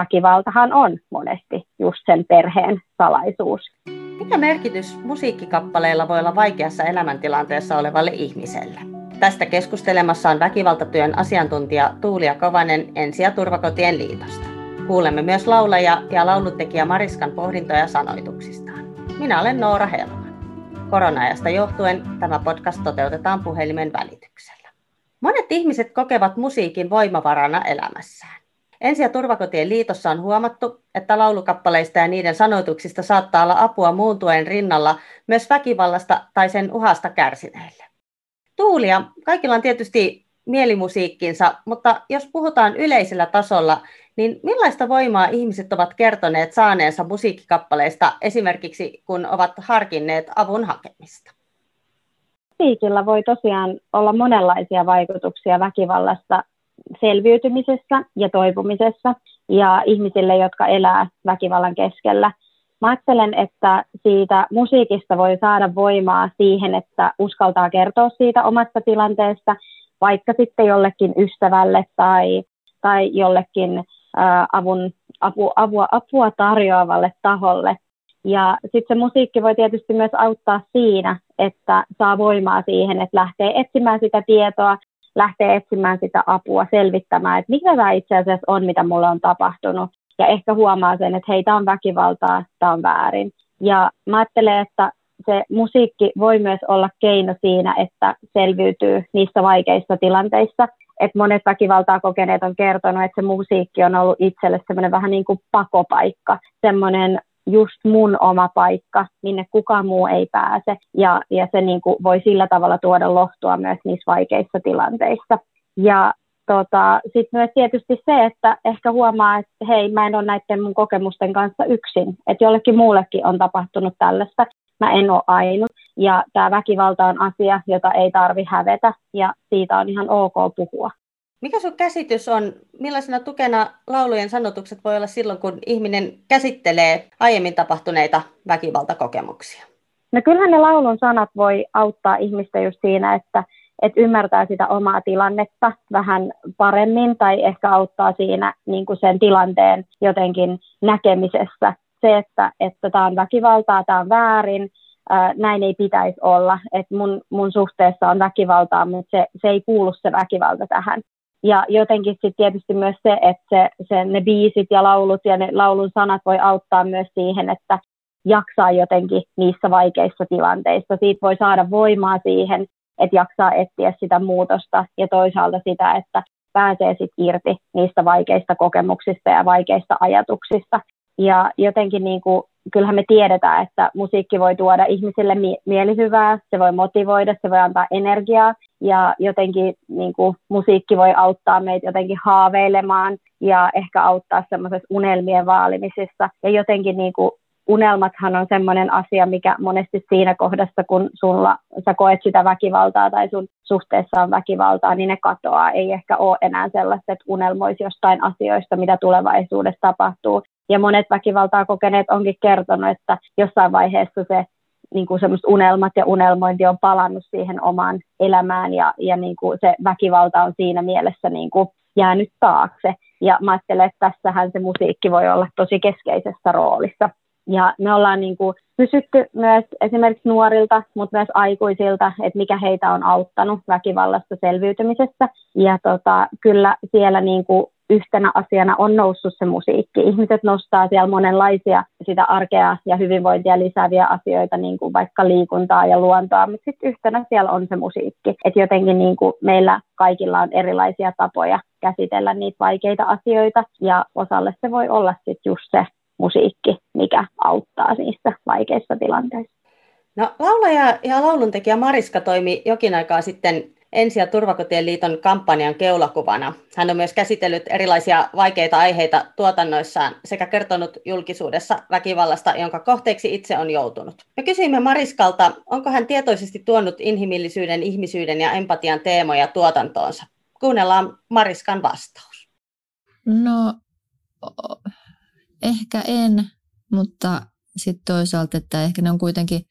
väkivaltahan on monesti just sen perheen salaisuus. Mikä merkitys musiikkikappaleilla voi olla vaikeassa elämäntilanteessa olevalle ihmiselle? Tästä keskustelemassa on väkivaltatyön asiantuntija Tuulia Kovanen Ensi- ja Turvakotien liitosta. Kuulemme myös laulaja ja laulutekijä Mariskan pohdintoja sanoituksistaan. Minä olen Noora Helman. Korona-ajasta johtuen tämä podcast toteutetaan puhelimen välityksellä. Monet ihmiset kokevat musiikin voimavarana elämässään. Ensi- ja turvakotien liitossa on huomattu, että laulukappaleista ja niiden sanoituksista saattaa olla apua muun tuen rinnalla myös väkivallasta tai sen uhasta kärsineille. Tuulia, kaikilla on tietysti mielimusiikkinsa, mutta jos puhutaan yleisellä tasolla, niin millaista voimaa ihmiset ovat kertoneet saaneensa musiikkikappaleista esimerkiksi kun ovat harkinneet avun hakemista? Musiikilla voi tosiaan olla monenlaisia vaikutuksia väkivallasta selviytymisessä ja toipumisessa ja ihmisille, jotka elää väkivallan keskellä. Mä ajattelen, että siitä musiikista voi saada voimaa siihen, että uskaltaa kertoa siitä omasta tilanteesta, vaikka sitten jollekin ystävälle tai, tai jollekin avun, apu, apua, apua tarjoavalle taholle. Ja sitten se musiikki voi tietysti myös auttaa siinä, että saa voimaa siihen, että lähtee etsimään sitä tietoa, lähtee etsimään sitä apua, selvittämään, että mikä tämä itse asiassa on, mitä mulle on tapahtunut. Ja ehkä huomaa sen, että hei, tämä on väkivaltaa, tämä on väärin. Ja mä ajattelen, että se musiikki voi myös olla keino siinä, että selviytyy niissä vaikeissa tilanteissa. että monet väkivaltaa kokeneet on kertonut, että se musiikki on ollut itselle semmoinen vähän niin kuin pakopaikka, semmoinen just mun oma paikka, minne kukaan muu ei pääse. Ja, ja se niin kuin voi sillä tavalla tuoda lohtua myös niissä vaikeissa tilanteissa. Ja tota, sitten myös tietysti se, että ehkä huomaa, että hei, mä en ole näiden mun kokemusten kanssa yksin. Että jollekin muullekin on tapahtunut tällaista. Mä en ole ainut. Ja tämä väkivalta on asia, jota ei tarvi hävetä ja siitä on ihan ok puhua. Mikä sun käsitys on, millaisena tukena laulujen sanotukset voi olla silloin, kun ihminen käsittelee aiemmin tapahtuneita väkivaltakokemuksia? No kyllähän ne laulun sanat voi auttaa ihmistä just siinä, että, että ymmärtää sitä omaa tilannetta vähän paremmin tai ehkä auttaa siinä niin kuin sen tilanteen jotenkin näkemisessä. Se, että, että tämä on väkivaltaa, tämä on väärin, ää, näin ei pitäisi olla, että mun, mun suhteessa on väkivaltaa, mutta se, se ei kuulu se väkivalta tähän. Ja jotenkin sitten tietysti myös se, että se, se, ne biisit ja laulut ja ne laulun sanat voi auttaa myös siihen, että jaksaa jotenkin niissä vaikeissa tilanteissa. Siitä voi saada voimaa siihen, että jaksaa etsiä sitä muutosta ja toisaalta sitä, että pääsee sitten irti niistä vaikeista kokemuksista ja vaikeista ajatuksista. Ja jotenkin niin kuin, kyllähän me tiedetään, että musiikki voi tuoda ihmisille mie- mielihyvää, se voi motivoida, se voi antaa energiaa ja jotenkin niin kuin, musiikki voi auttaa meitä jotenkin haaveilemaan ja ehkä auttaa semmoisessa unelmien vaalimisessa ja jotenkin niin kuin, unelmathan on semmoinen asia, mikä monesti siinä kohdassa, kun sulla, sä koet sitä väkivaltaa tai sun suhteessa on väkivaltaa, niin ne katoaa. Ei ehkä ole enää sellaista, että unelmoisi jostain asioista, mitä tulevaisuudessa tapahtuu. Ja monet väkivaltaa kokeneet onkin kertonut, että jossain vaiheessa se niin kuin unelmat ja unelmointi on palannut siihen omaan elämään ja, ja niin kuin se väkivalta on siinä mielessä niin kuin jäänyt taakse. Ja mä ajattelen, että tässähän se musiikki voi olla tosi keskeisessä roolissa. Ja me ollaan niin kuin kysytty myös esimerkiksi nuorilta, mutta myös aikuisilta, että mikä heitä on auttanut väkivallasta selviytymisessä. Ja tota, kyllä siellä niin kuin yhtenä asiana on noussut se musiikki. Ihmiset nostaa siellä monenlaisia sitä arkea ja hyvinvointia lisääviä asioita, niin kuin vaikka liikuntaa ja luontoa, mutta sitten yhtenä siellä on se musiikki. Että jotenkin niin kuin meillä kaikilla on erilaisia tapoja käsitellä niitä vaikeita asioita, ja osalle se voi olla sitten just se musiikki, mikä auttaa niissä vaikeissa tilanteissa. No, laulaja ja lauluntekijä Mariska toimi jokin aikaa sitten Ensi- ja Turvakotien liiton kampanjan keulakuvana. Hän on myös käsitellyt erilaisia vaikeita aiheita tuotannoissaan sekä kertonut julkisuudessa väkivallasta, jonka kohteeksi itse on joutunut. Me kysyimme Mariskalta, onko hän tietoisesti tuonut inhimillisyyden, ihmisyyden ja empatian teemoja tuotantoonsa. Kuunnellaan Mariskan vastaus. No, ehkä en, mutta sitten toisaalta, että ehkä ne on kuitenkin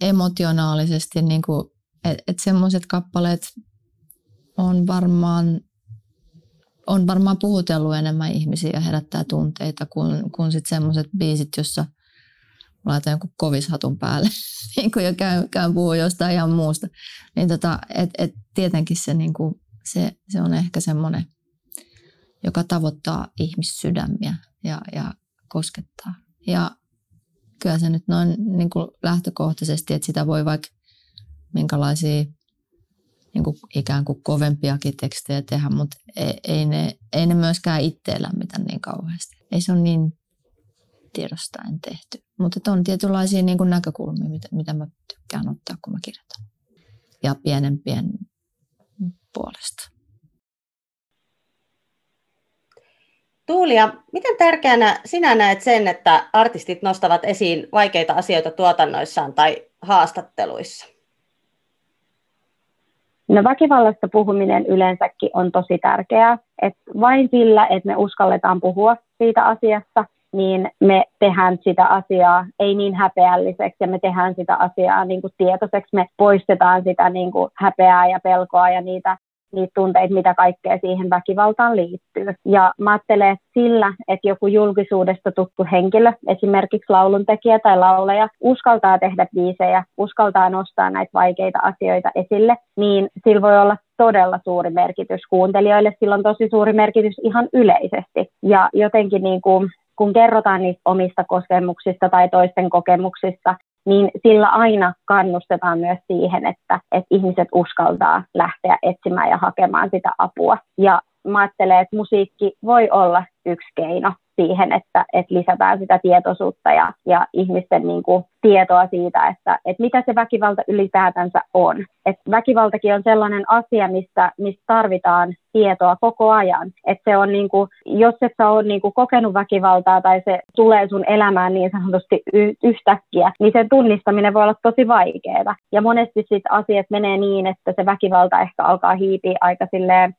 emotionaalisesti niin kuin että et semmoiset kappaleet on varmaan on varmaan puhutellut enemmän ihmisiä ja herättää tunteita kuin, kuin sitten semmoiset biisit, jossa laitan jonkun kovishatun päälle niin kuin ja käyn, käyn puhua jostain ihan muusta. Niin tota, et, et tietenkin se, niin kuin, se, se on ehkä semmoinen, joka tavoittaa ihmissydämiä ja, ja koskettaa. Ja kyllä se nyt noin niin kuin lähtökohtaisesti, että sitä voi vaikka minkälaisia niin kuin ikään kuin kovempiakin tekstejä tehdä, mutta ei, ei, ne, ei ne myöskään itse lämmitä niin kauheasti. Ei se ole niin tiedostaen tehty. Mutta on tietynlaisia niin kuin näkökulmia, mitä, mitä mä tykkään ottaa, kun mä kirjoitan. Ja pienempien puolesta. Tuulia, miten tärkeänä sinä näet sen, että artistit nostavat esiin vaikeita asioita tuotannoissaan tai haastatteluissa? No väkivallasta puhuminen yleensäkin on tosi tärkeää. Et vain sillä, että me uskalletaan puhua siitä asiasta, niin me tehdään sitä asiaa ei niin häpeälliseksi ja me tehdään sitä asiaa niin kuin tietoiseksi. Me poistetaan sitä niin kuin häpeää ja pelkoa ja niitä niitä tunteita, mitä kaikkea siihen väkivaltaan liittyy. Ja mä ajattelen, että sillä, että joku julkisuudesta tuttu henkilö, esimerkiksi lauluntekijä tai lauleja, uskaltaa tehdä biisejä, uskaltaa nostaa näitä vaikeita asioita esille, niin sillä voi olla todella suuri merkitys kuuntelijoille. Sillä on tosi suuri merkitys ihan yleisesti. Ja jotenkin niin kuin kun kerrotaan niistä omista kokemuksista tai toisten kokemuksista, niin sillä aina kannustetaan myös siihen, että, että ihmiset uskaltaa lähteä etsimään ja hakemaan sitä apua. Ja mä ajattelen, että musiikki voi olla yksi keino siihen, että, että lisätään sitä tietoisuutta ja, ja ihmisten niin kuin, tietoa siitä, että, että mitä se väkivalta ylipäätänsä on. Et väkivaltakin on sellainen asia, missä, missä tarvitaan tietoa koko ajan. Et se on niin kuin, jos et sä ole niin kuin kokenut väkivaltaa tai se tulee sun elämään niin sanotusti y- yhtäkkiä, niin sen tunnistaminen voi olla tosi vaikeaa. Ja monesti sit asiat menee niin, että se väkivalta ehkä alkaa hiipiä aika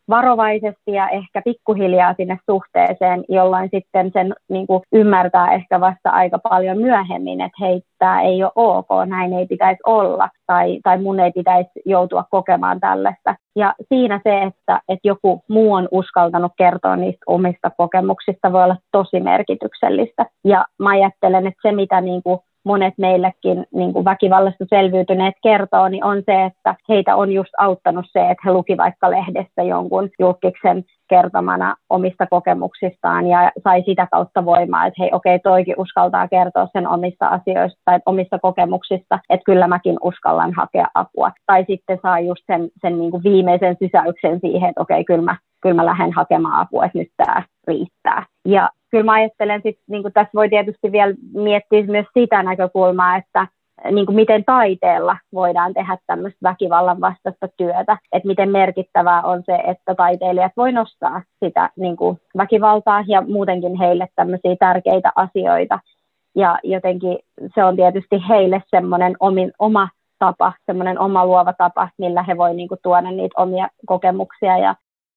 varovaisesti ja ehkä pikkuhiljaa sinne suhteeseen, jolloin sitten sen niin kuin ymmärtää ehkä vasta aika paljon myöhemmin, että hei, tämä ei ole ok, näin ei pitäisi olla, tai, tai mun ei pitäisi joutua kokemaan tällaista. Ja siinä se, että, että joku muu on uskaltanut kertoa niistä omista kokemuksista, voi olla tosi merkityksellistä. Ja mä ajattelen, että se, mitä niin kuin monet meillekin niin kuin väkivallasta selviytyneet kertoo, niin on se, että heitä on just auttanut se, että he luki vaikka lehdessä jonkun julkiksen kertomana omista kokemuksistaan ja sai sitä kautta voimaa, että hei okei, okay, toikin uskaltaa kertoa sen omista asioista tai omista kokemuksista, että kyllä mäkin uskallan hakea apua. Tai sitten saa just sen, sen niin kuin viimeisen sysäyksen siihen, että okei, okay, kyllä mä, kyllä mä lähden hakemaan apua, että nyt tämä riittää. Ja kyllä mä ajattelen, sit, niin kuin tässä voi tietysti vielä miettiä myös sitä näkökulmaa, että niin kuin miten taiteella voidaan tehdä tämmöistä väkivallan vastaista työtä, että miten merkittävää on se, että taiteilijat voi nostaa sitä niin kuin väkivaltaa ja muutenkin heille tämmöisiä tärkeitä asioita. Ja jotenkin se on tietysti heille semmoinen omin, oma tapa, semmoinen oma luova tapa, millä he voi niin kuin tuoda niitä omia kokemuksia ja,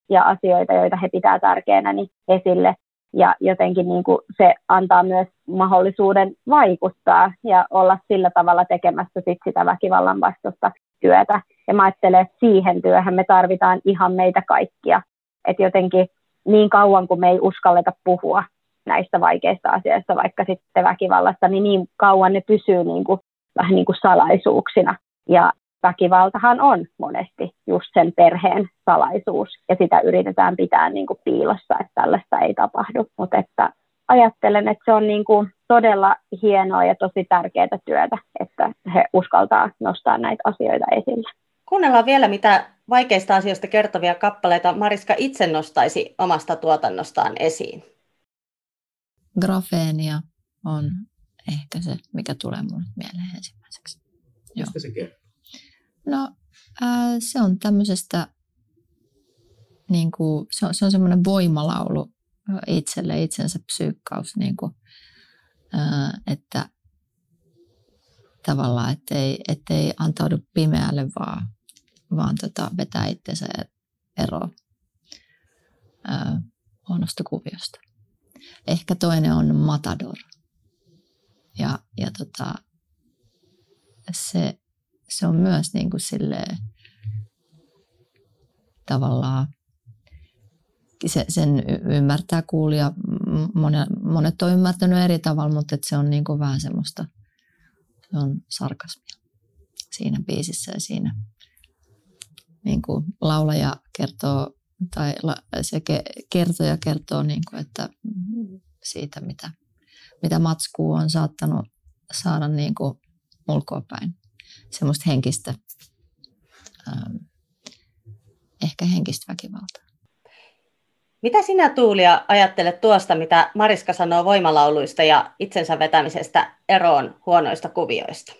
ja asioita, joita he pitää tärkeänä niin esille ja jotenkin niin kuin se antaa myös mahdollisuuden vaikuttaa ja olla sillä tavalla tekemässä sit sitä väkivallan vastaista työtä. Ja mä ajattelen, että siihen työhön me tarvitaan ihan meitä kaikkia. Että jotenkin niin kauan kuin me ei uskalleta puhua näistä vaikeista asioista, vaikka sitten väkivallasta, niin niin kauan ne pysyy niin kuin, vähän niin kuin salaisuuksina. Ja väkivaltahan on monesti just sen perheen salaisuus ja sitä yritetään pitää niin kuin piilossa, että tällaista ei tapahdu. Mutta että ajattelen, että se on niin kuin todella hienoa ja tosi tärkeää työtä, että he uskaltaa nostaa näitä asioita esille. Kuunnellaan vielä, mitä vaikeista asioista kertovia kappaleita Mariska itse nostaisi omasta tuotannostaan esiin. Grafeenia on ehkä se, mikä tulee minulle mieleen ensimmäiseksi. Mistä se kertoo? No ää, se on tämmöisestä, niin kuin, se on, se on semmoinen voimalaulu itselle, itsensä psyykkaus, niin kuin, ää, että tavallaan, ettei, ettei antaudu pimeälle, vaan, vaan tota, vetää itsensä eroon huonosta kuviosta. Ehkä toinen on Matador. Ja, ja tota, se, se on myös niin kuin silleen, tavallaan se, sen ymmärtää kuulija, monet, monet on ymmärtänyt eri tavalla, mutta se on niin kuin vähän semmoista, se on sarkasmia siinä biisissä ja siinä niin kuin laulaja kertoo, tai se kertoja kertoo, niin kuin, että siitä, mitä, mitä matskuu on saattanut saada niin kuin ulkoapäin. Semmoista henkistä, ähm, ehkä henkistä väkivaltaa. Mitä sinä Tuulia ajattelet tuosta, mitä Mariska sanoo voimalauluista ja itsensä vetämisestä eroon huonoista kuvioista?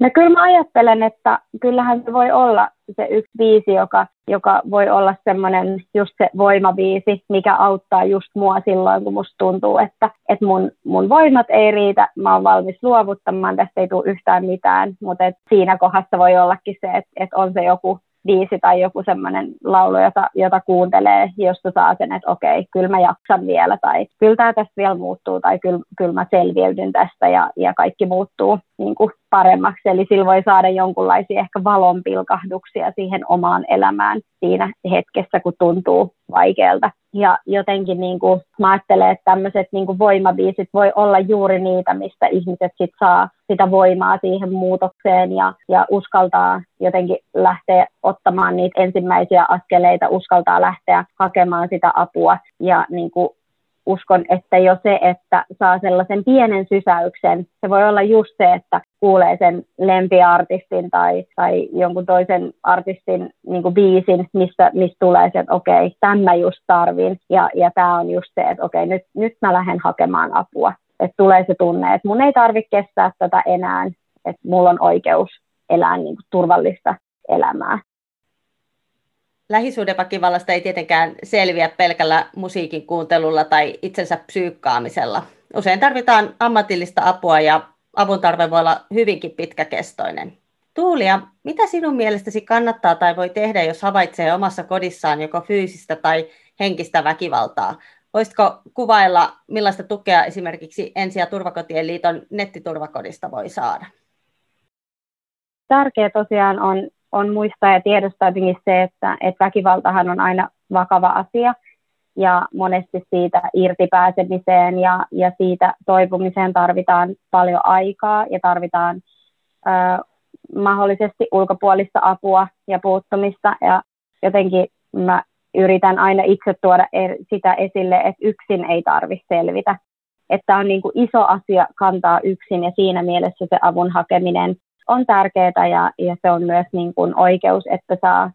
No kyllä mä ajattelen, että kyllähän se voi olla se yksi biisi, joka, joka voi olla semmoinen just se voimabiisi, mikä auttaa just mua silloin, kun musta tuntuu, että, että mun, mun voimat ei riitä, mä oon valmis luovuttamaan, tästä ei tule yhtään mitään, mutta siinä kohdassa voi ollakin se, että, että on se joku biisi tai joku semmoinen laulu, jota, jota kuuntelee, josta saa sen, että okei, kyllä mä jaksan vielä tai kyllä tämä tästä vielä muuttuu tai kyllä, kyllä mä selviydyn tästä ja, ja kaikki muuttuu niin kuin paremmaksi. Eli sillä voi saada jonkunlaisia ehkä valonpilkahduksia siihen omaan elämään siinä hetkessä, kun tuntuu vaikealta. Ja jotenkin niin kuin, mä ajattelen, että tämmöiset niin kuin voimabiisit voi olla juuri niitä, mistä ihmiset sit saa sitä voimaa siihen muutokseen ja, ja uskaltaa jotenkin lähteä ottamaan niitä ensimmäisiä askeleita, uskaltaa lähteä hakemaan sitä apua. Ja niin kuin uskon, että jo se, että saa sellaisen pienen sysäyksen, se voi olla just se, että kuulee sen lempiartistin tai, tai jonkun toisen artistin niin kuin biisin, mistä, mistä tulee se, että okei, tämän mä just tarvin, ja, ja tämä on just se, että okei, nyt, nyt mä lähden hakemaan apua. Että tulee se tunne, että mun ei tarvitse kestää tätä enää, että mulla on oikeus elää niin kuin turvallista elämää. Lähisuhdeväkivallasta ei tietenkään selviä pelkällä musiikin kuuntelulla tai itsensä psyykkaamisella. Usein tarvitaan ammatillista apua ja avun tarve voi olla hyvinkin pitkäkestoinen. Tuulia, mitä sinun mielestäsi kannattaa tai voi tehdä, jos havaitsee omassa kodissaan joko fyysistä tai henkistä väkivaltaa? Voisitko kuvailla, millaista tukea esimerkiksi Ensi- ja Turvakotien liiton nettiturvakodista voi saada? Tärkeää tosiaan on on muistaa ja tiedostaa se, että, että väkivaltahan on aina vakava asia ja monesti siitä irtipääsemiseen ja, ja siitä toipumiseen tarvitaan paljon aikaa ja tarvitaan ö, mahdollisesti ulkopuolista apua ja puuttumista ja jotenkin mä yritän aina itse tuoda er, sitä esille, että yksin ei tarvitse selvitä. Että on niin kuin iso asia kantaa yksin ja siinä mielessä se avun hakeminen on tärkeää ja, ja se on myös niin kuin oikeus, että saa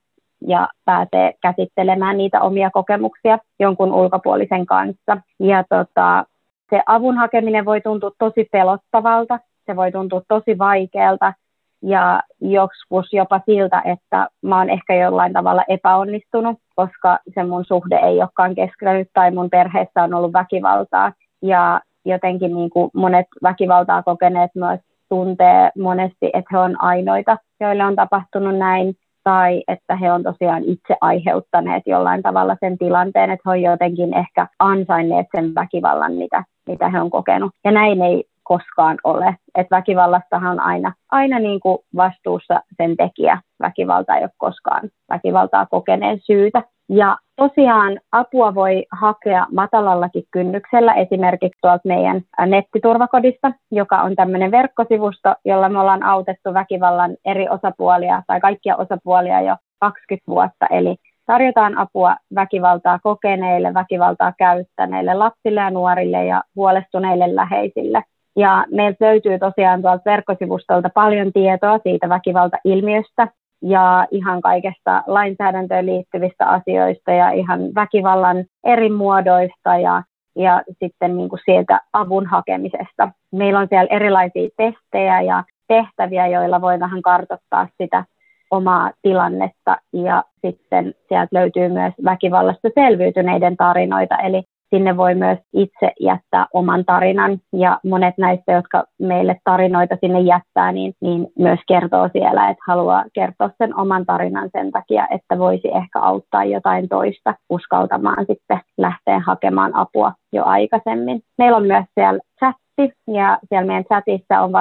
ja pääsee käsittelemään niitä omia kokemuksia jonkun ulkopuolisen kanssa. Ja tota, se avun hakeminen voi tuntua tosi pelottavalta, se voi tuntua tosi vaikealta ja joskus jopa siltä, että mä oon ehkä jollain tavalla epäonnistunut, koska se mun suhde ei olekaan keskitynyt tai mun perheessä on ollut väkivaltaa. Ja jotenkin niin kuin monet väkivaltaa kokeneet myös tuntee monesti, että he on ainoita, joille on tapahtunut näin, tai että he on tosiaan itse aiheuttaneet jollain tavalla sen tilanteen, että he on jotenkin ehkä ansainneet sen väkivallan, mitä, mitä he on kokenut. Ja näin ei koskaan ole. Että väkivallastahan on aina, aina niin kuin vastuussa sen tekijä. Väkivalta ei ole koskaan väkivaltaa kokeneen syytä. Ja tosiaan apua voi hakea matalallakin kynnyksellä esimerkiksi tuolta meidän nettiturvakodista, joka on tämmöinen verkkosivusto, jolla me ollaan autettu väkivallan eri osapuolia tai kaikkia osapuolia jo 20 vuotta. Eli tarjotaan apua väkivaltaa kokeneille, väkivaltaa käyttäneille lapsille ja nuorille ja huolestuneille läheisille. Ja meiltä löytyy tosiaan tuolta verkkosivustolta paljon tietoa siitä väkivaltailmiöstä ja ihan kaikesta lainsäädäntöön liittyvistä asioista ja ihan väkivallan eri muodoista ja, ja sitten niin kuin sieltä avun hakemisesta. Meillä on siellä erilaisia testejä ja tehtäviä, joilla voi vähän kartoittaa sitä omaa tilannetta ja sitten sieltä löytyy myös väkivallasta selviytyneiden tarinoita, eli sinne voi myös itse jättää oman tarinan ja monet näistä, jotka meille tarinoita sinne jättää, niin, niin myös kertoo siellä, että haluaa kertoa sen oman tarinan sen takia, että voisi ehkä auttaa jotain toista uskaltamaan sitten lähteä hakemaan apua jo aikaisemmin. Meillä on myös siellä chatti ja siellä meidän chatissa on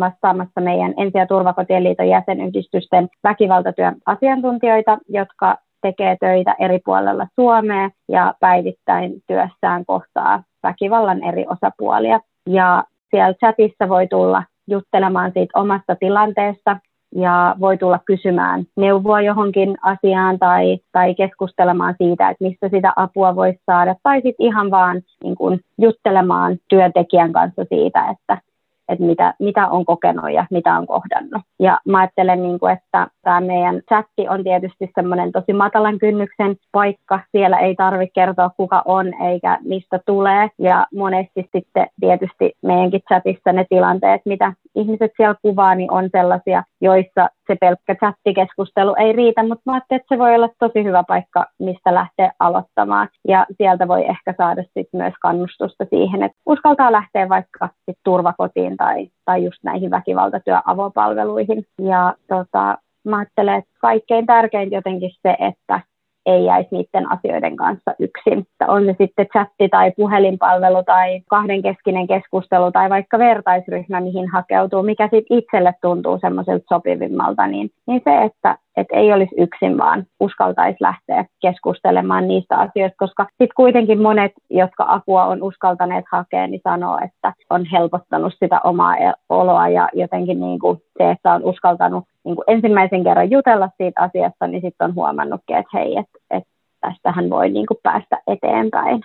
vastaamassa meidän ensi- ja turvakotien liiton jäsenyhdistysten väkivaltatyön asiantuntijoita, jotka tekee töitä eri puolella Suomea ja päivittäin työssään kohtaa väkivallan eri osapuolia. Ja siellä chatissa voi tulla juttelemaan siitä omasta tilanteesta ja voi tulla kysymään neuvoa johonkin asiaan tai, tai keskustelemaan siitä, että mistä sitä apua voisi saada, tai sitten ihan vaan niin kun, juttelemaan työntekijän kanssa siitä, että että mitä, mitä on kokenut ja mitä on kohdannut. Ja mä ajattelen, niin kuin, että tämä meidän chatti on tietysti semmoinen tosi matalan kynnyksen paikka. Siellä ei tarvitse kertoa, kuka on eikä mistä tulee. Ja monesti sitten tietysti meidänkin chatissa ne tilanteet, mitä ihmiset siellä kuvaa, niin on sellaisia, joissa se pelkkä chattikeskustelu ei riitä, mutta mä ajattelin, että se voi olla tosi hyvä paikka, mistä lähteä aloittamaan. Ja sieltä voi ehkä saada sit myös kannustusta siihen, että uskaltaa lähteä vaikka sit turvakotiin tai, tai just näihin väkivaltatyöavopalveluihin. Ja tota, mä ajattelen, että kaikkein tärkeintä jotenkin se, että ei jäisi niiden asioiden kanssa yksin. On se sitten chatti tai puhelinpalvelu tai kahdenkeskinen keskustelu tai vaikka vertaisryhmä, mihin hakeutuu, mikä sitten itselle tuntuu semmoiselta sopivimmalta, niin, niin se, että että ei olisi yksin, vaan uskaltaisi lähteä keskustelemaan niistä asioista, koska sitten kuitenkin monet, jotka apua on uskaltaneet hakea, niin sanoo, että on helpottanut sitä omaa e- oloa ja jotenkin niin kuin se, että on uskaltanut niin kuin ensimmäisen kerran jutella siitä asiasta, niin sitten on huomannutkin, että hei, että, että tästähän voi niin kuin päästä eteenpäin.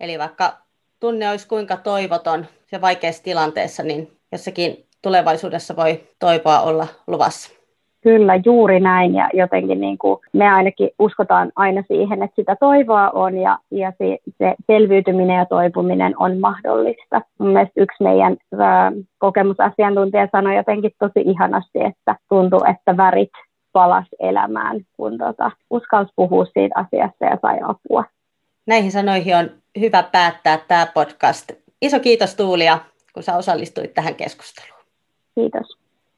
Eli vaikka tunne olisi kuinka toivoton ja vaikeassa tilanteessa, niin jossakin tulevaisuudessa voi toivoa olla luvassa. Kyllä, juuri näin ja jotenkin niin kuin me ainakin uskotaan aina siihen, että sitä toivoa on ja, ja se, se selviytyminen ja toipuminen on mahdollista. Mielestäni yksi meidän ää, kokemusasiantuntija sanoi jotenkin tosi ihanasti, että tuntuu, että värit palas elämään, kun tota, uskalsi puhua siitä asiasta ja sai apua. Näihin sanoihin on hyvä päättää tämä podcast. Iso kiitos Tuulia, kun sä osallistuit tähän keskusteluun. Kiitos.